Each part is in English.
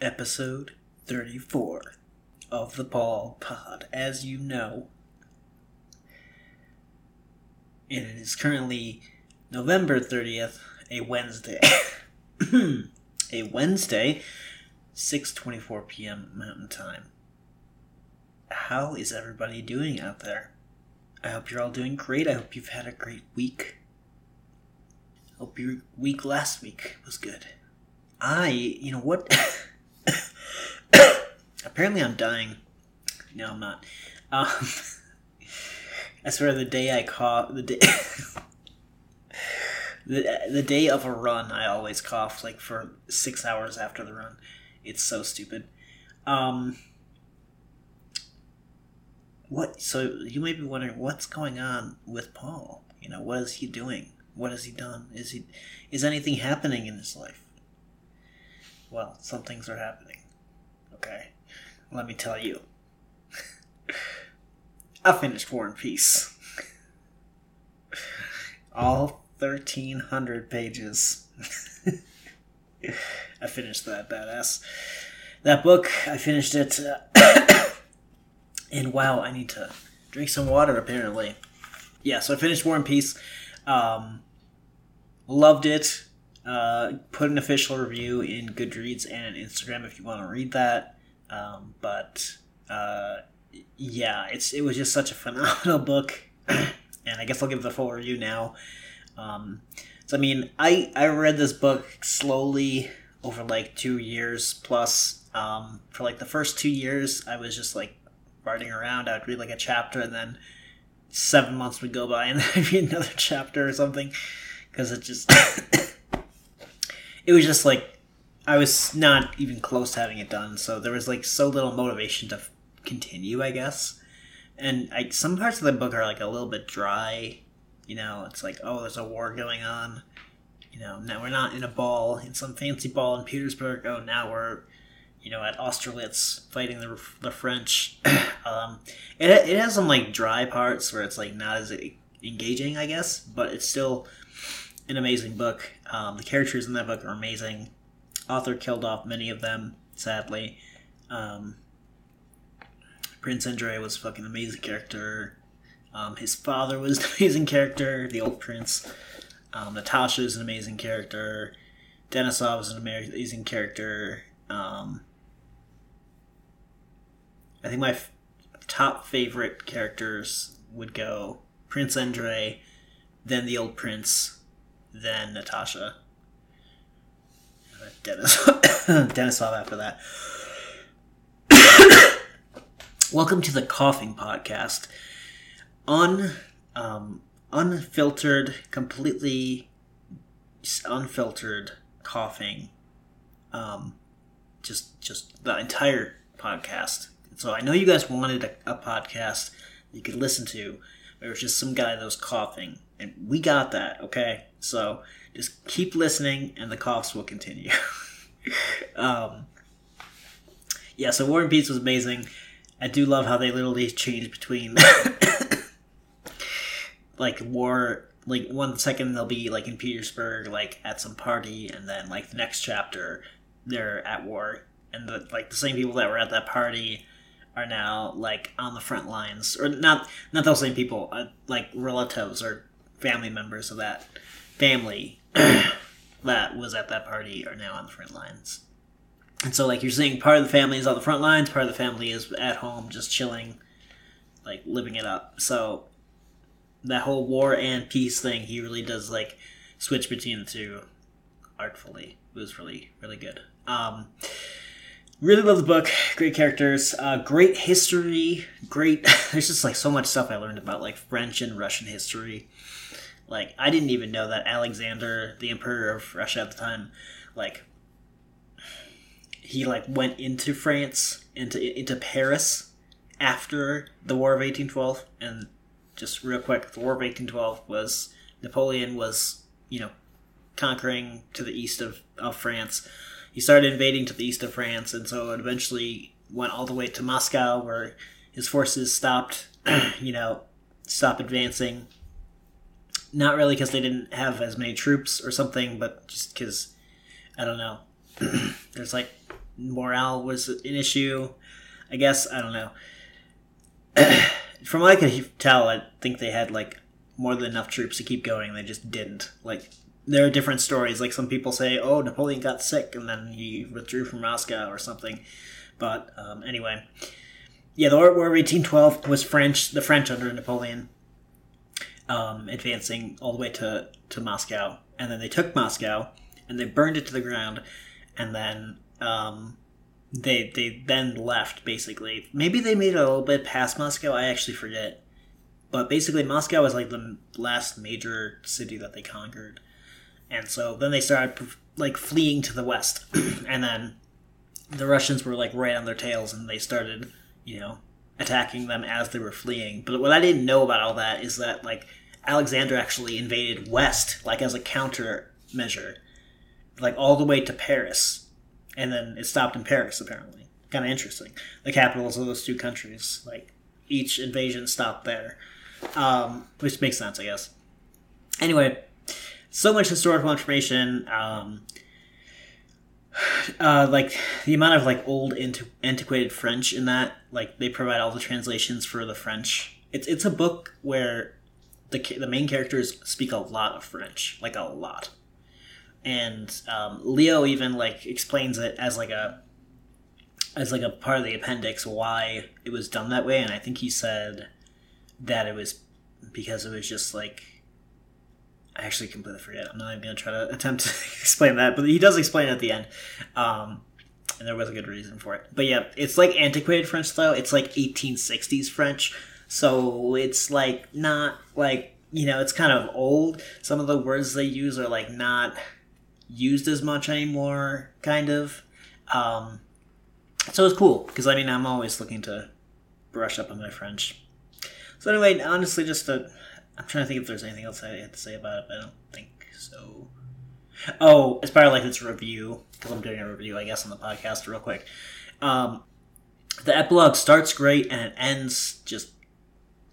episode 34 of the Paul Pod. As you know, and it is currently November 30th, a Wednesday. a Wednesday, 6:24 p.m. Mountain Time. How is everybody doing out there? I hope you're all doing great. I hope you've had a great week. Hope your week last week was good. I, you know what? Apparently, I'm dying. No, I'm not. Um, I swear, the day I cough, the day, the the day of a run, I always cough like for six hours after the run. It's so stupid. Um, what? So you may be wondering what's going on with Paul. You know, what is he doing? What has he done? Is he is anything happening in his life? Well, some things are happening. Okay, let me tell you. I finished War and Peace. All 1,300 pages. I finished that badass. That book, I finished it. Uh, and wow, I need to drink some water apparently. Yeah, so I finished War and Peace. Um, loved it. Uh, put an official review in Goodreads and Instagram if you want to read that. Um, but uh, yeah, it's it was just such a phenomenal book, and I guess I'll give the full review now. Um, so I mean, I I read this book slowly over like two years plus. Um, for like the first two years, I was just like riding around. I'd read like a chapter, and then seven months would go by, and I'd read another chapter or something because it just it was just like I was not even close to having it done. So there was like so little motivation to f- continue, I guess. And I, some parts of the book are like a little bit dry. You know, it's like oh, there's a war going on. You know, now we're not in a ball in some fancy ball in Petersburg. Oh, now we're you know, at Austerlitz fighting the, the French. um, it, it has some like dry parts where it's like not as engaging, I guess, but it's still an amazing book. Um, the characters in that book are amazing. Author killed off many of them, sadly. Um, Prince Andre was fucking amazing character. Um, his father was an amazing character, the old prince. Um, Natasha is an amazing character. Denisov is an amazing character. Um, I think my f- top favorite characters would go Prince Andre, then the old prince, then Natasha. Dennis Denisov after that. Welcome to the Coughing Podcast. Un, um, unfiltered, completely unfiltered coughing. Um, just, just the entire podcast. So I know you guys wanted a, a podcast you could listen to. There was just some guy that was coughing, and we got that. Okay, so just keep listening, and the coughs will continue. um, yeah, so War and Peace was amazing. I do love how they literally changed between like war. Like one second they'll be like in Petersburg, like at some party, and then like the next chapter they're at war, and the like the same people that were at that party are now like on the front lines, or not not those same people, uh, like relatives or family members of that family that was at that party are now on the front lines. And so, like, you're seeing part of the family is on the front lines, part of the family is at home just chilling, like, living it up. So, that whole war and peace thing, he really does, like, switch between the two artfully. It was really, really good. Um, really love the book. Great characters. Uh, great history. Great. There's just, like, so much stuff I learned about, like, French and Russian history. Like, I didn't even know that Alexander, the emperor of Russia at the time, like, he like went into France, into into Paris after the War of 1812 and just real quick, the War of 1812 was Napoleon was, you know, conquering to the east of, of France. He started invading to the east of France, and so it eventually went all the way to Moscow, where his forces stopped, you know, stopped advancing. Not really because they didn't have as many troops or something, but just because, I don't know. There's like morale was an issue. I guess I don't know. From what I could tell, I think they had like more than enough troops to keep going. They just didn't. Like there are different stories. Like some people say, "Oh, Napoleon got sick and then he withdrew from Moscow" or something. But um, anyway, yeah, the War of 1812 was French. The French under Napoleon, um, advancing all the way to to Moscow, and then they took Moscow and they burned it to the ground, and then um, they they then left. Basically, maybe they made it a little bit past Moscow. I actually forget, but basically, Moscow was like the last major city that they conquered, and so then they started like fleeing to the west, and then the Russians were like right on their tails, and they started, you know, attacking them as they were fleeing. But what I didn't know about all that is that like Alexander actually invaded west, like as a counter measure, like all the way to Paris, and then it stopped in Paris. Apparently, kind of interesting. The capitals of those two countries, like each invasion stopped there, um, which makes sense, I guess. Anyway, so much historical information. Um, uh, like the amount of like old antiquated French in that, like they provide all the translations for the French. It's it's a book where the the main characters speak a lot of French, like a lot, and um, Leo even like explains it as like a as like a part of the appendix why it was done that way, and I think he said that it was because it was just like I actually completely forget. I'm not even going to try to attempt to explain that, but he does explain it at the end. Um, and there was a good reason for it. But yeah, it's like antiquated French style. It's like 1860s French. So it's like not like, you know, it's kind of old. Some of the words they use are like not used as much anymore, kind of. Um, so it's cool because I mean, I'm always looking to brush up on my French. So anyway, honestly, just a I'm trying to think if there's anything else I had to say about it, but I don't think so. Oh, it's probably like this review, because I'm doing a review, I guess, on the podcast real quick. Um, the epilogue starts great and it ends just.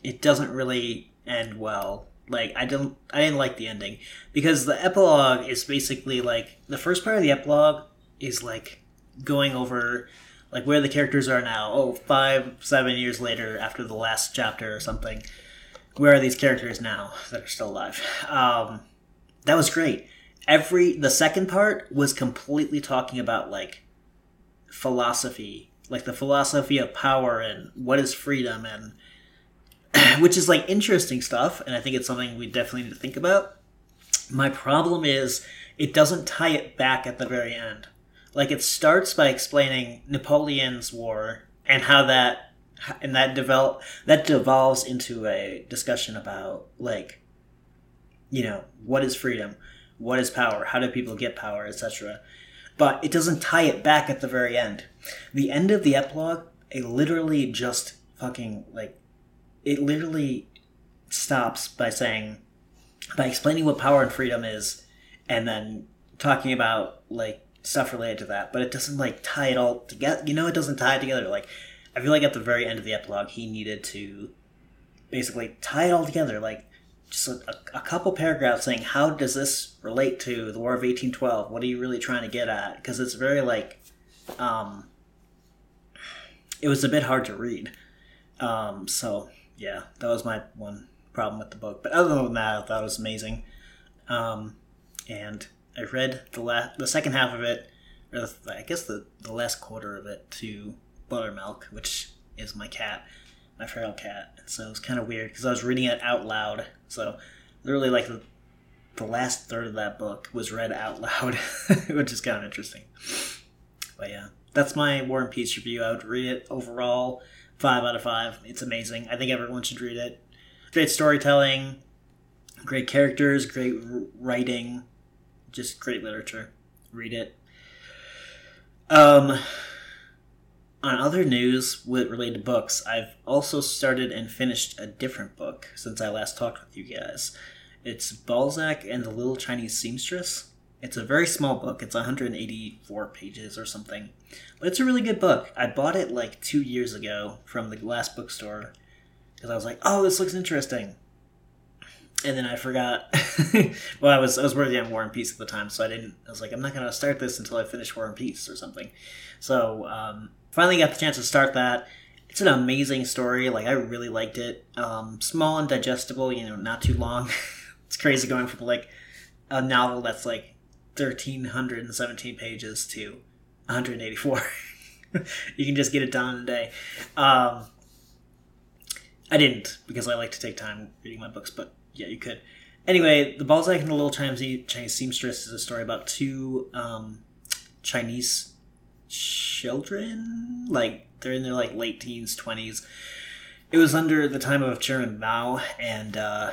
It doesn't really end well. Like I don't, I didn't like the ending because the epilogue is basically like the first part of the epilogue is like going over like where the characters are now. Oh, five, seven years later after the last chapter or something where are these characters now that are still alive? Um, that was great. Every the second part was completely talking about like philosophy, like the philosophy of power and what is freedom and which is like interesting stuff and I think it's something we definitely need to think about. My problem is it doesn't tie it back at the very end. Like it starts by explaining Napoleon's war and how that and that develop that devolves into a discussion about like you know what is freedom? What is power? How do people get power etc but it doesn't tie it back at the very end. The end of the epilogue it literally just fucking like it literally stops by saying by explaining what power and freedom is and then talking about like stuff related to that. But it doesn't like tie it all together you know it doesn't tie it together. Like I feel like at the very end of the epilogue, he needed to basically tie it all together, like just a, a, couple paragraphs saying how does this relate to the War of 1812? What are you really trying to get at? Because it's very like, um, it was a bit hard to read. Um, so yeah, that was my one problem with the book. But other than that, I thought it was amazing. Um, and I read the last, the second half of it, or the, I guess the, the last quarter of it to Buttermilk, which is my cat, my feral cat. So it was kind of weird because I was reading it out loud. So literally, like the, the last third of that book was read out loud, which is kind of interesting. But yeah, that's my War and Peace review. I would read it overall five out of five. It's amazing. I think everyone should read it. Great storytelling, great characters, great writing, just great literature. Read it. Um, on other news with related books, I've also started and finished a different book since I last talked with you guys. It's Balzac and the Little Chinese Seamstress. It's a very small book. It's 184 pages or something. But it's a really good book. I bought it like two years ago from the last bookstore because I was like, oh, this looks interesting. And then I forgot. well, I was I was working on War and Peace at the time, so I didn't. I was like, I'm not gonna start this until I finish War and Peace or something. So um, finally got the chance to start that. It's an amazing story. Like I really liked it. Um, small and digestible. You know, not too long. it's crazy going from like a novel that's like 1317 pages to 184 you can just get it done in a day um, i didn't because i like to take time reading my books but yeah you could anyway the balzac and the little chinese, chinese seamstress is a story about two um, chinese children like they're in their like late teens 20s it was under the time of chairman mao and uh,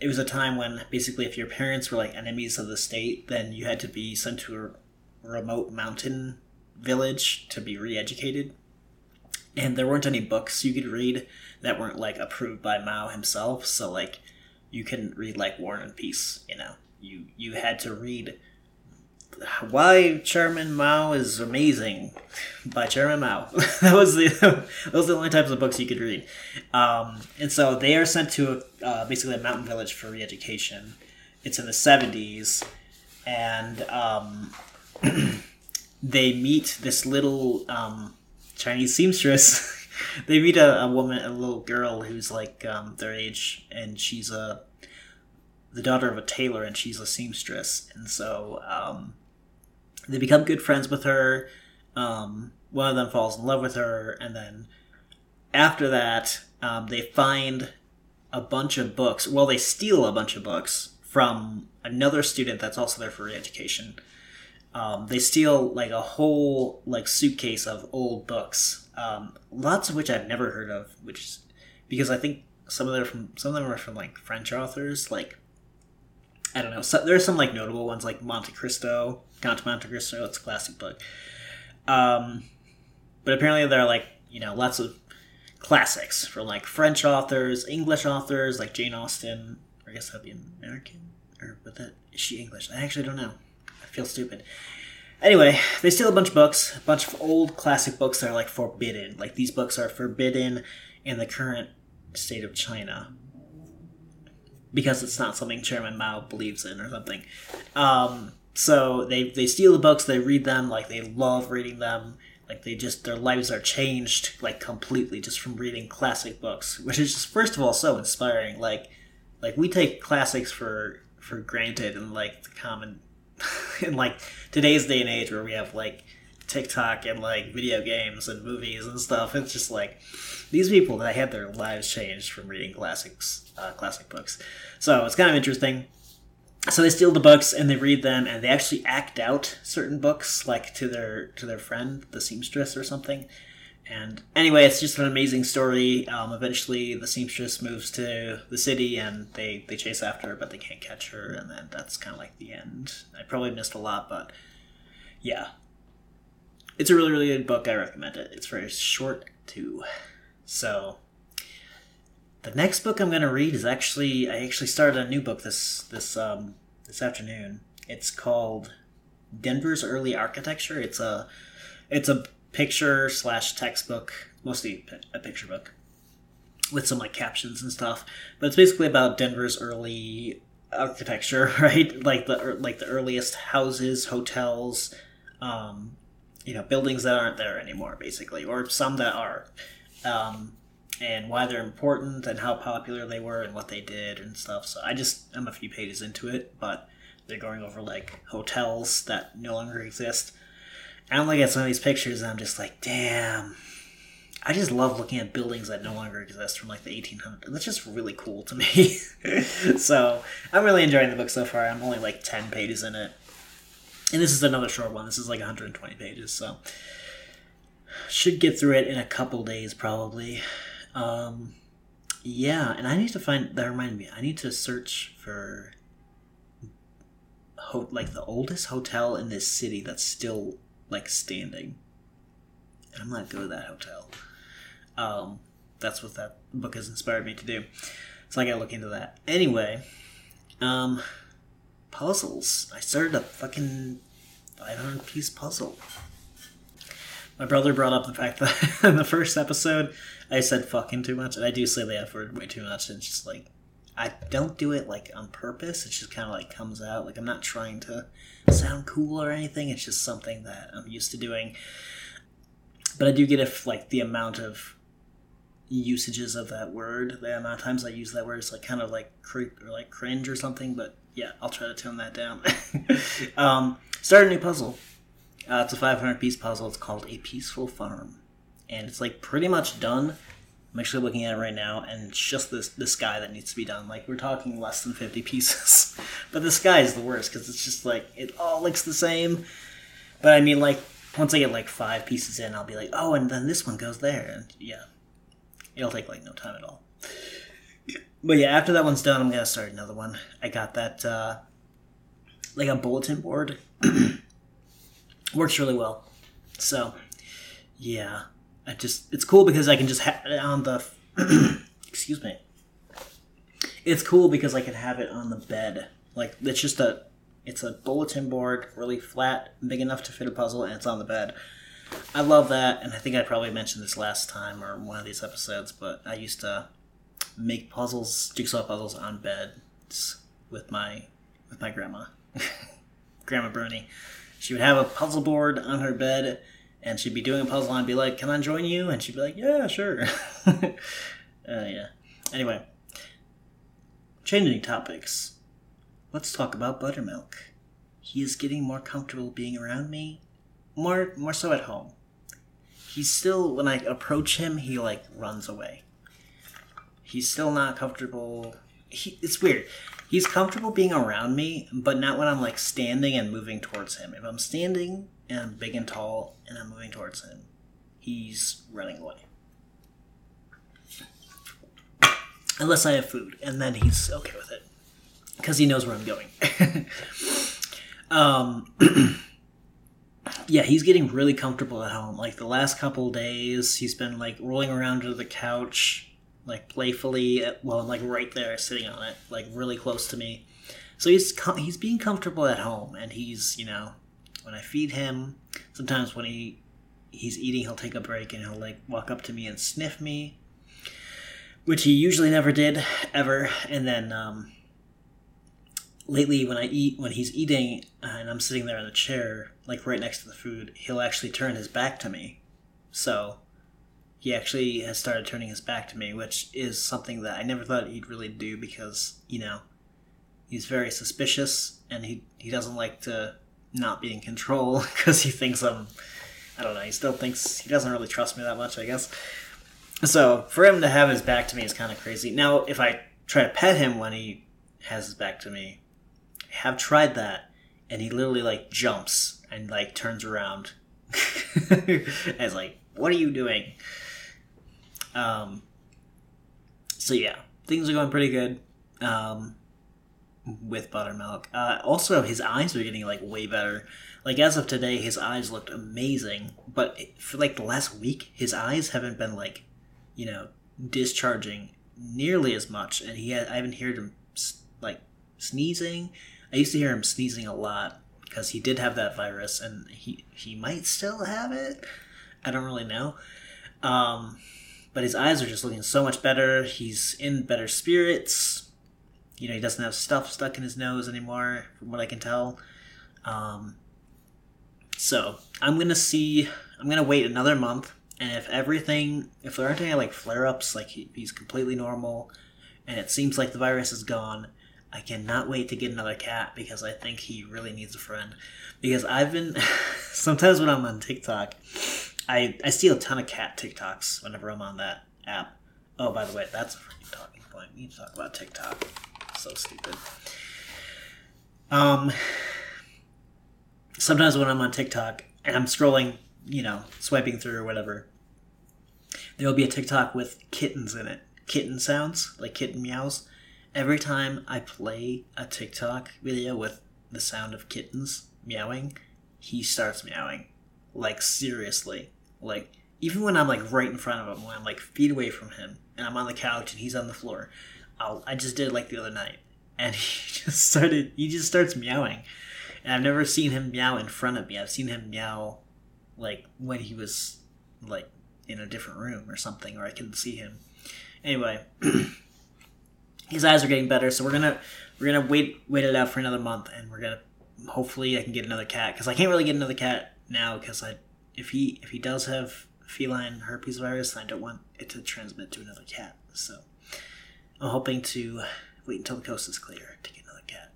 it was a time when basically if your parents were like enemies of the state, then you had to be sent to a remote mountain village to be re-educated. And there weren't any books you could read that weren't like approved by Mao himself. So like you couldn't read like War and Peace, you know. You you had to read why Chairman Mao is amazing by Chairman Mao. that was the those are the only types of books you could read. Um, and so they are sent to a, uh, basically a mountain village for re-education. It's in the seventies, and um, they meet this little um, Chinese seamstress. they meet a, a, woman, a little girl who's like um, their age, and she's a the daughter of a tailor, and she's a seamstress, and so um, they become good friends with her. Um, one of them falls in love with her, and then after that, um, they find a bunch of books. Well, they steal a bunch of books from another student that's also there for education. Um, they steal like a whole like suitcase of old books, um, lots of which I've never heard of. Which is because I think some of them are from some of them are from like French authors, like I don't know. So, there are some like notable ones like Monte Cristo, Count Monte Cristo. It's a classic book. Um, but apparently there are like you know lots of classics from like French authors, English authors like Jane Austen. I guess that'd be American, or but that is she English? I actually don't know. I feel stupid. Anyway, they steal a bunch of books, a bunch of old classic books that are like forbidden. Like these books are forbidden in the current state of China because it's not something Chairman Mao believes in or something. Um, so they they steal the books, they read them, like they love reading them. Like they just their lives are changed like completely just from reading classic books, which is just first of all so inspiring. Like like we take classics for for granted and like the common in like today's day and age where we have like TikTok and like video games and movies and stuff. It's just like these people that had their lives changed from reading classics, uh, classic books. So it's kind of interesting. So they steal the books and they read them, and they actually act out certain books, like to their to their friend, the seamstress, or something. And anyway, it's just an amazing story. Um, eventually, the seamstress moves to the city, and they they chase after her, but they can't catch her, and then that's kind of like the end. I probably missed a lot, but yeah, it's a really really good book. I recommend it. It's very short too. So the next book I'm going to read is actually I actually started a new book this this um, this afternoon. It's called Denver's Early Architecture. It's a it's a picture slash textbook, mostly a picture book with some like captions and stuff. But it's basically about Denver's early architecture, right? Like the like the earliest houses, hotels, um, you know, buildings that aren't there anymore, basically, or some that are um, and why they're important and how popular they were and what they did and stuff. So I just I'm a few pages into it, but they're going over like hotels that no longer exist. I'm looking at some of these pictures and I'm just like, damn. I just love looking at buildings that no longer exist from like the 1800s. That's just really cool to me. so I'm really enjoying the book so far. I'm only like 10 pages in it. And this is another short one. This is like 120 pages. So should get through it in a couple days, probably. Um, yeah, and I need to find. That reminded me. I need to search for, ho- like the oldest hotel in this city that's still like standing. And I'm gonna go to that hotel. Um, that's what that book has inspired me to do. So I gotta look into that. Anyway, um, puzzles. I started a fucking 500 piece puzzle my brother brought up the fact that in the first episode I said fucking too much, and I do say the F word way too much. And it's just like I don't do it like on purpose. It just kind of like comes out. Like I'm not trying to sound cool or anything. It's just something that I'm used to doing. But I do get if like the amount of usages of that word, the amount of times I use that word it's like kind of like cr- or like cringe or something. But yeah, I'll try to tone that down. um, start a new puzzle. Uh, it's a 500 piece puzzle. It's called A Peaceful Farm, and it's like pretty much done. I'm actually looking at it right now, and it's just this this guy that needs to be done. Like we're talking less than 50 pieces, but this guy is the worst because it's just like it all looks the same. But I mean, like once I get like five pieces in, I'll be like, oh, and then this one goes there, and yeah, it'll take like no time at all. But yeah, after that one's done, I'm gonna start another one. I got that uh, like a bulletin board. Works really well. So yeah, I just it's cool because I can just have it on the excuse me. It's cool because I can have it on the bed. Like it's just a it's a bulletin board, really flat, big enough to fit a puzzle, and it's on the bed. I love that, and I think I probably mentioned this last time or one of these episodes, but I used to make puzzles, jigsaw puzzles on beds with my with my grandma, Grandma Bernie. She would have a puzzle board on her bed, and she'd be doing a puzzle, and I'd be like, "Can I join you?" And she'd be like, "Yeah, sure." uh, yeah. Anyway, changing topics. Let's talk about buttermilk. He is getting more comfortable being around me, more more so at home. He's still when I approach him, he like runs away. He's still not comfortable. He, it's weird. He's comfortable being around me, but not when I'm like standing and moving towards him. If I'm standing and I'm big and tall and I'm moving towards him, he's running away. Unless I have food, and then he's okay with it because he knows where I'm going. um, yeah, he's getting really comfortable at home. Like the last couple days, he's been like rolling around to the couch, like playfully. Well, I'm like right there, sitting on it, like really close to me. So he's he's being comfortable at home, and he's you know when I feed him, sometimes when he he's eating, he'll take a break and he'll like walk up to me and sniff me, which he usually never did ever. And then um, lately when I eat when he's eating and I'm sitting there in the chair, like right next to the food, he'll actually turn his back to me. So he actually has started turning his back to me, which is something that I never thought he'd really do because, you know, he's very suspicious and he he doesn't like to not be in control because he thinks I'm I don't know, he still thinks he doesn't really trust me that much, I guess. So, for him to have his back to me is kind of crazy. Now, if I try to pet him when he has his back to me, I have tried that, and he literally like jumps and like turns around. and it's like, what are you doing? Um. So yeah, things are going pretty good. Um, with buttermilk. Uh, also, his eyes are getting like way better. Like as of today, his eyes looked amazing. But for like the last week, his eyes haven't been like, you know, discharging nearly as much. And he had, I haven't heard him like sneezing. I used to hear him sneezing a lot because he did have that virus, and he he might still have it. I don't really know. Um, but his eyes are just looking so much better. He's in better spirits. You know, he doesn't have stuff stuck in his nose anymore, from what I can tell. Um, so I'm gonna see. I'm gonna wait another month, and if everything, if there aren't any like flare ups, like he, he's completely normal, and it seems like the virus is gone, I cannot wait to get another cat because I think he really needs a friend. Because I've been sometimes when I'm on TikTok, I I see a ton of cat TikToks whenever I'm on that app. Oh, by the way, that's a freaking talking point. We need to talk about TikTok. So stupid. Um, sometimes when I'm on TikTok and I'm scrolling, you know, swiping through or whatever, there will be a TikTok with kittens in it, kitten sounds like kitten meows every time I play a TikTok video with the sound of kittens meowing, he starts meowing. Like seriously. Like even when I'm like right in front of him, when I'm like feet away from him, and I'm on the couch and he's on the floor, I'll, I just did it like the other night, and he just started. He just starts meowing, and I've never seen him meow in front of me. I've seen him meow, like when he was like in a different room or something, or I couldn't see him. Anyway. his eyes are getting better, so we're gonna we're gonna wait wait it out for another month, and we're gonna hopefully I can get another cat because I can't really get another cat now because I if he if he does have feline herpes virus, I don't want it to transmit to another cat. So I'm hoping to wait until the coast is clear to get another cat.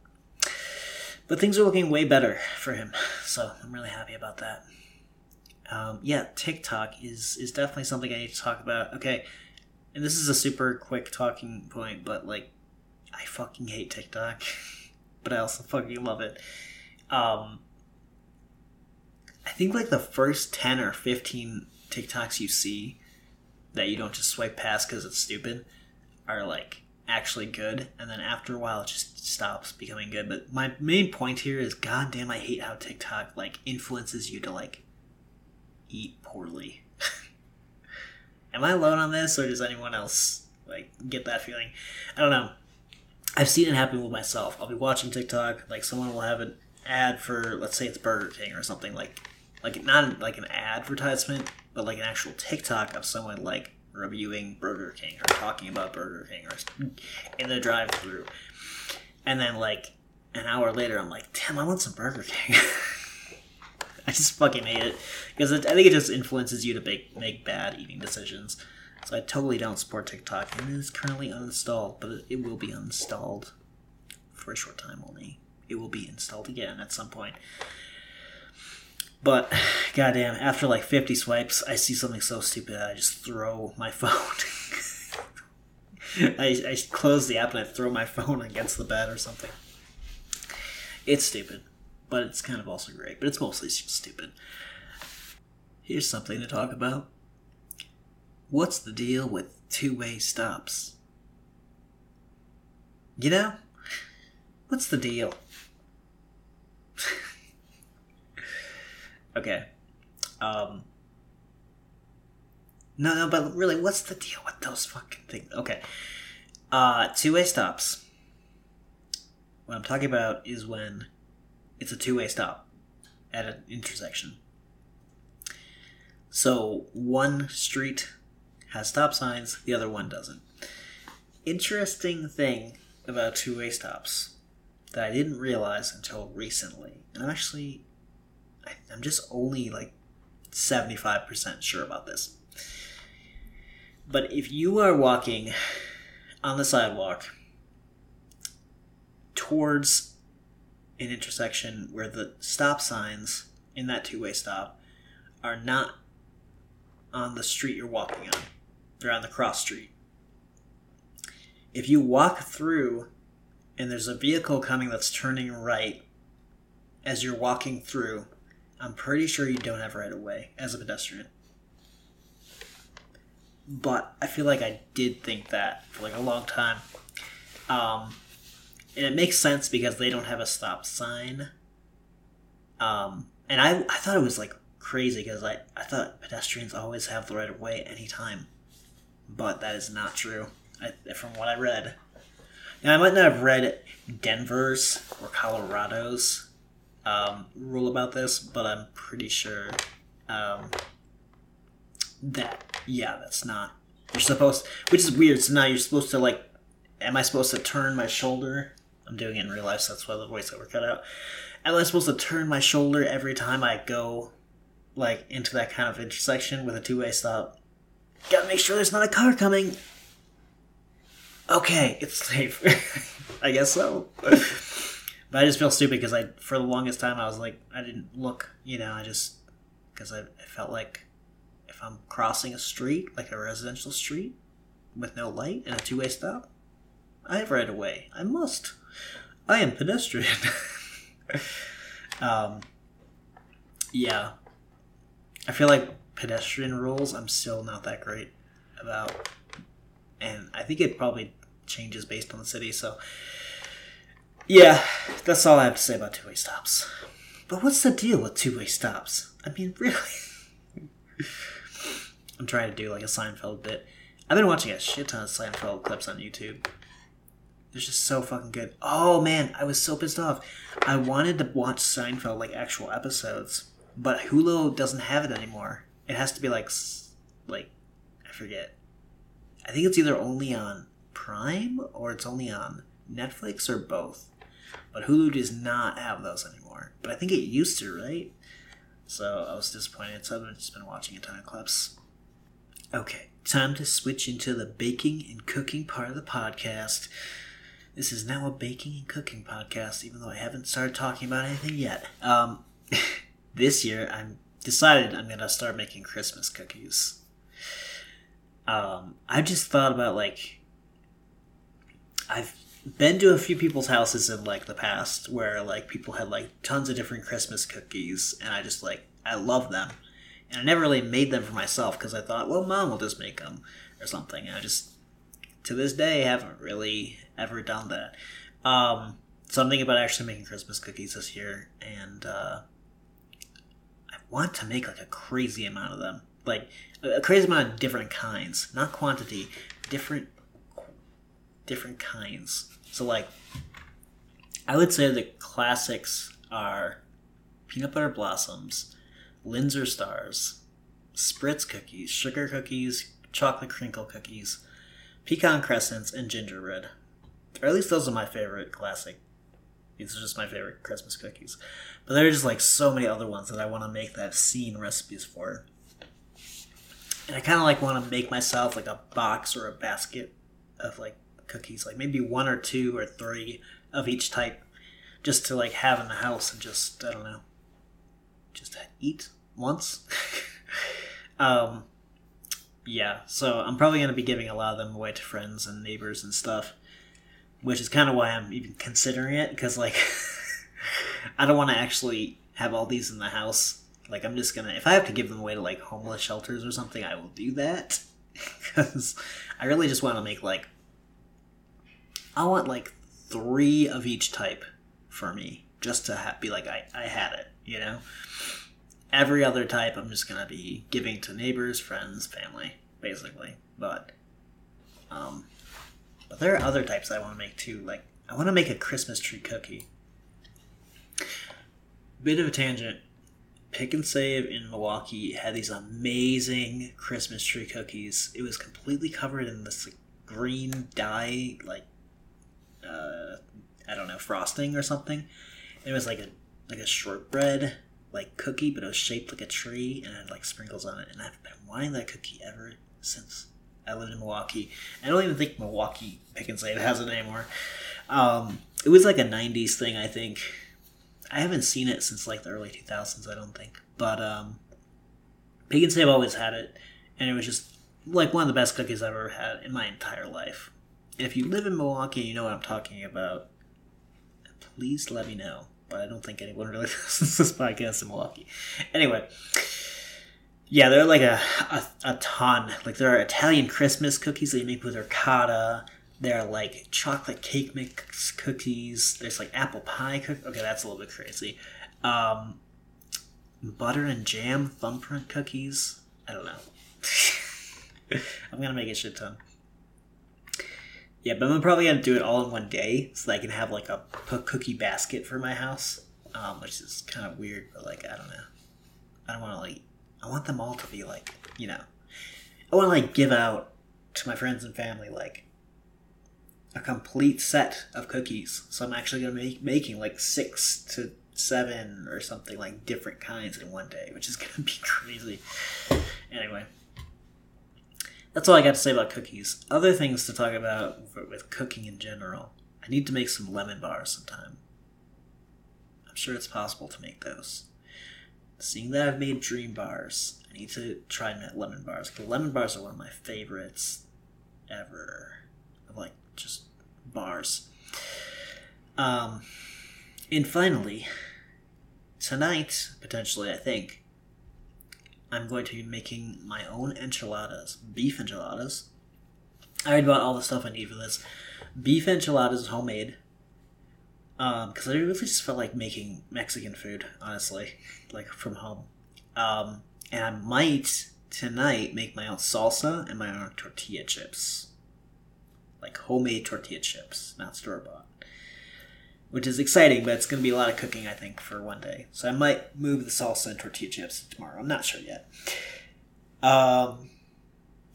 But things are looking way better for him, so I'm really happy about that. Um, yeah, TikTok is is definitely something I need to talk about. Okay, and this is a super quick talking point, but like, I fucking hate TikTok, but I also fucking love it. Um, I think like the first ten or fifteen TikToks you see that you don't just swipe past because it's stupid are like actually good, and then after a while it just stops becoming good. But my main point here is, goddamn, I hate how TikTok like influences you to like eat poorly. Am I alone on this, or does anyone else like get that feeling? I don't know. I've seen it happen with myself. I'll be watching TikTok, like someone will have an ad for, let's say it's Burger King or something like, like not like an advertisement, but like an actual TikTok of someone like reviewing Burger King or talking about Burger King or in the drive-through, and then like an hour later, I'm like, damn, I want some Burger King. I just fucking hate it because I think it just influences you to make make bad eating decisions. So I totally don't support TikTok, and it is currently uninstalled, but it, it will be uninstalled for a short time only. It will be installed again at some point. But goddamn, after like 50 swipes, I see something so stupid I just throw my phone. I, I close the app and I throw my phone against the bed or something. It's stupid, but it's kind of also great. But it's mostly stupid. Here's something to talk about. What's the deal with two way stops? You know? What's the deal? Okay. Um. No, no, but really, what's the deal with those fucking things? Okay. Uh, two-way stops. What I'm talking about is when it's a two-way stop at an intersection. So one street has stop signs, the other one doesn't. Interesting thing about two-way stops that I didn't realize until recently, and I'm actually I'm just only like 75% sure about this. But if you are walking on the sidewalk towards an intersection where the stop signs in that two way stop are not on the street you're walking on, they're on the cross street. If you walk through and there's a vehicle coming that's turning right as you're walking through, I'm pretty sure you don't have right of way as a pedestrian. But I feel like I did think that for like a long time. Um, and it makes sense because they don't have a stop sign. Um, and I, I thought it was like crazy because I, I thought pedestrians always have the right of way anytime. But that is not true I, from what I read. Now, I might not have read Denver's or Colorado's um, rule about this, but I'm pretty sure um, that yeah, that's not. You're supposed, which is weird. So now you're supposed to like, am I supposed to turn my shoulder? I'm doing it in real life, so that's why the voiceover cut out. Am I supposed to turn my shoulder every time I go, like into that kind of intersection with a two way stop? Gotta make sure there's not a car coming. Okay, it's safe. I guess so. But I just feel stupid because I, for the longest time, I was like, I didn't look, you know, I just, because I, I felt like if I'm crossing a street, like a residential street, with no light and a two way stop, I have right away. I must. I am pedestrian. um, yeah. I feel like pedestrian rules, I'm still not that great about. And I think it probably changes based on the city, so yeah, that's all I have to say about two way stops. But what's the deal with two way stops? I mean, really? I'm trying to do like a Seinfeld bit. I've been watching a shit ton of Seinfeld clips on YouTube. They're just so fucking good. Oh man, I was so pissed off. I wanted to watch Seinfeld like actual episodes, but Hulu doesn't have it anymore. It has to be like, like, I forget. I think it's either only on Prime or it's only on Netflix or both. But Hulu does not have those anymore. But I think it used to, right? So I was disappointed. So I've just been watching a ton of clips. Okay, time to switch into the baking and cooking part of the podcast. This is now a baking and cooking podcast, even though I haven't started talking about anything yet. Um, this year, I'm decided I'm gonna start making Christmas cookies. Um, I just thought about like I've been to a few people's houses in like the past where like people had like tons of different Christmas cookies, and I just like I love them, and I never really made them for myself because I thought, well, mom will just make them or something. And I just to this day haven't really ever done that. Um, so I'm thinking about actually making Christmas cookies this year, and uh, I want to make like a crazy amount of them, like a crazy amount of different kinds, not quantity, different different kinds. So like, I would say the classics are peanut butter blossoms, Linzer stars, Spritz cookies, sugar cookies, chocolate crinkle cookies, pecan crescents, and gingerbread. Or at least those are my favorite classic. These are just my favorite Christmas cookies. But there are just like so many other ones that I want to make that I've seen recipes for. And I kind of like want to make myself like a box or a basket of like cookies, like maybe one or two or three of each type, just to like have in the house and just I don't know, just eat once. um, yeah, so I'm probably gonna be giving a lot of them away to friends and neighbors and stuff, which is kind of why I'm even considering it because like I don't want to actually have all these in the house. Like I'm just gonna if I have to give them away to like homeless shelters or something, I will do that because I really just want to make like I want like three of each type for me, just to ha- be like I, I had it, you know. Every other type, I'm just gonna be giving to neighbors, friends, family, basically. But, um, but there are other types I want to make too. Like I want to make a Christmas tree cookie. Bit of a tangent. Pick and Save in Milwaukee had these amazing Christmas tree cookies. It was completely covered in this like, green dye, like uh, I don't know frosting or something. It was like a like a shortbread like cookie, but it was shaped like a tree and it had like sprinkles on it. And I've been wanting that cookie ever since I lived in Milwaukee. I don't even think Milwaukee Pick Save has it anymore. Um, it was like a '90s thing, I think. I haven't seen it since like the early 2000s, I don't think. But um, Pick always had it, and it was just like one of the best cookies I've ever had in my entire life if you live in Milwaukee you know what I'm talking about, please let me know. But I don't think anyone really listens to this podcast in Milwaukee. Anyway, yeah, they're like a, a, a ton. Like there are Italian Christmas cookies that you make with ricotta. There are like chocolate cake mix cookies. There's like apple pie cookies. Okay, that's a little bit crazy. Um, butter and jam thumbprint cookies. I don't know. I'm gonna make a shit ton. Yeah, but I'm probably gonna do it all in one day so that I can have like a cookie basket for my house, um, which is kind of weird. But like, I don't know. I don't want to like. I want them all to be like, you know. I want to like give out to my friends and family like a complete set of cookies. So I'm actually gonna be making like six to seven or something like different kinds in one day, which is gonna be crazy. Anyway that's all I got to say about cookies. Other things to talk about with cooking in general. I need to make some lemon bars sometime. I'm sure it's possible to make those. Seeing that I've made dream bars, I need to try lemon bars. The lemon bars are one of my favorites ever. I like just bars. Um, and finally, tonight, potentially, I think, I'm going to be making my own enchiladas, beef enchiladas. I already bought all the stuff I need for this. Beef enchiladas is homemade. Um, because I really just felt like making Mexican food, honestly, like from home. Um, and I might tonight make my own salsa and my own tortilla chips, like homemade tortilla chips, not store bought which is exciting, but it's going to be a lot of cooking, I think, for one day. So I might move the salsa and tortilla chips tomorrow. I'm not sure yet. Um,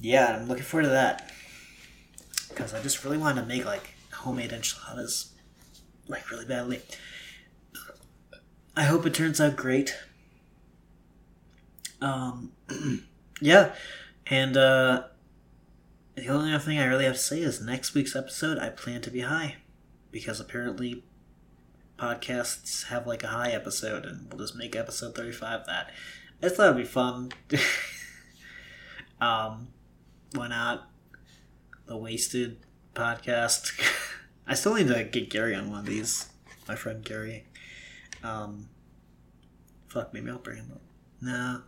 yeah, I'm looking forward to that. because I just really wanted to make like homemade enchiladas, like really badly. I hope it turns out great. Um, yeah, and uh, the only other thing I really have to say is next week's episode I plan to be high because apparently podcasts have like a high episode, and we'll just make episode thirty-five that. I just thought it'd be fun. um, why not? The wasted podcast. I still need to get Gary on one of these. My friend Gary. Um, fuck, maybe I'll bring him up. Nah,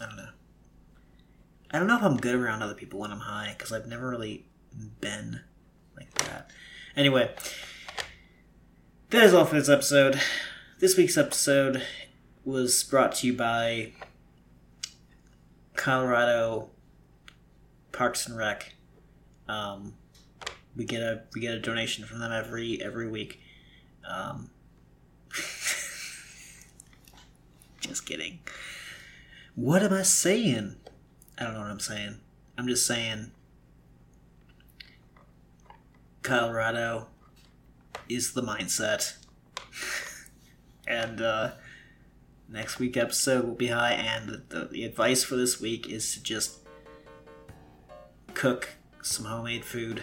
I don't know. I don't know if I'm good around other people when I'm high because I've never really been like that. Anyway, that is all for this episode. This week's episode was brought to you by Colorado Parks and Rec. Um, we get a we get a donation from them every every week. Um, just kidding. What am I saying? I don't know what I'm saying. I'm just saying Colorado is the mindset. and uh, next week episode will be high, and the, the advice for this week is to just cook some homemade food.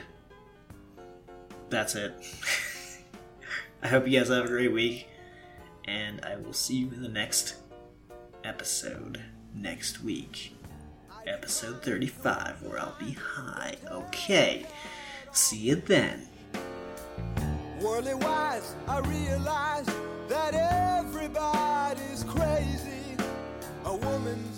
That's it. I hope you guys have a great week, and I will see you in the next episode next week. Episode 35, where I'll be high. Okay. See you then. Worldly wise, I realize that everybody's crazy. A woman's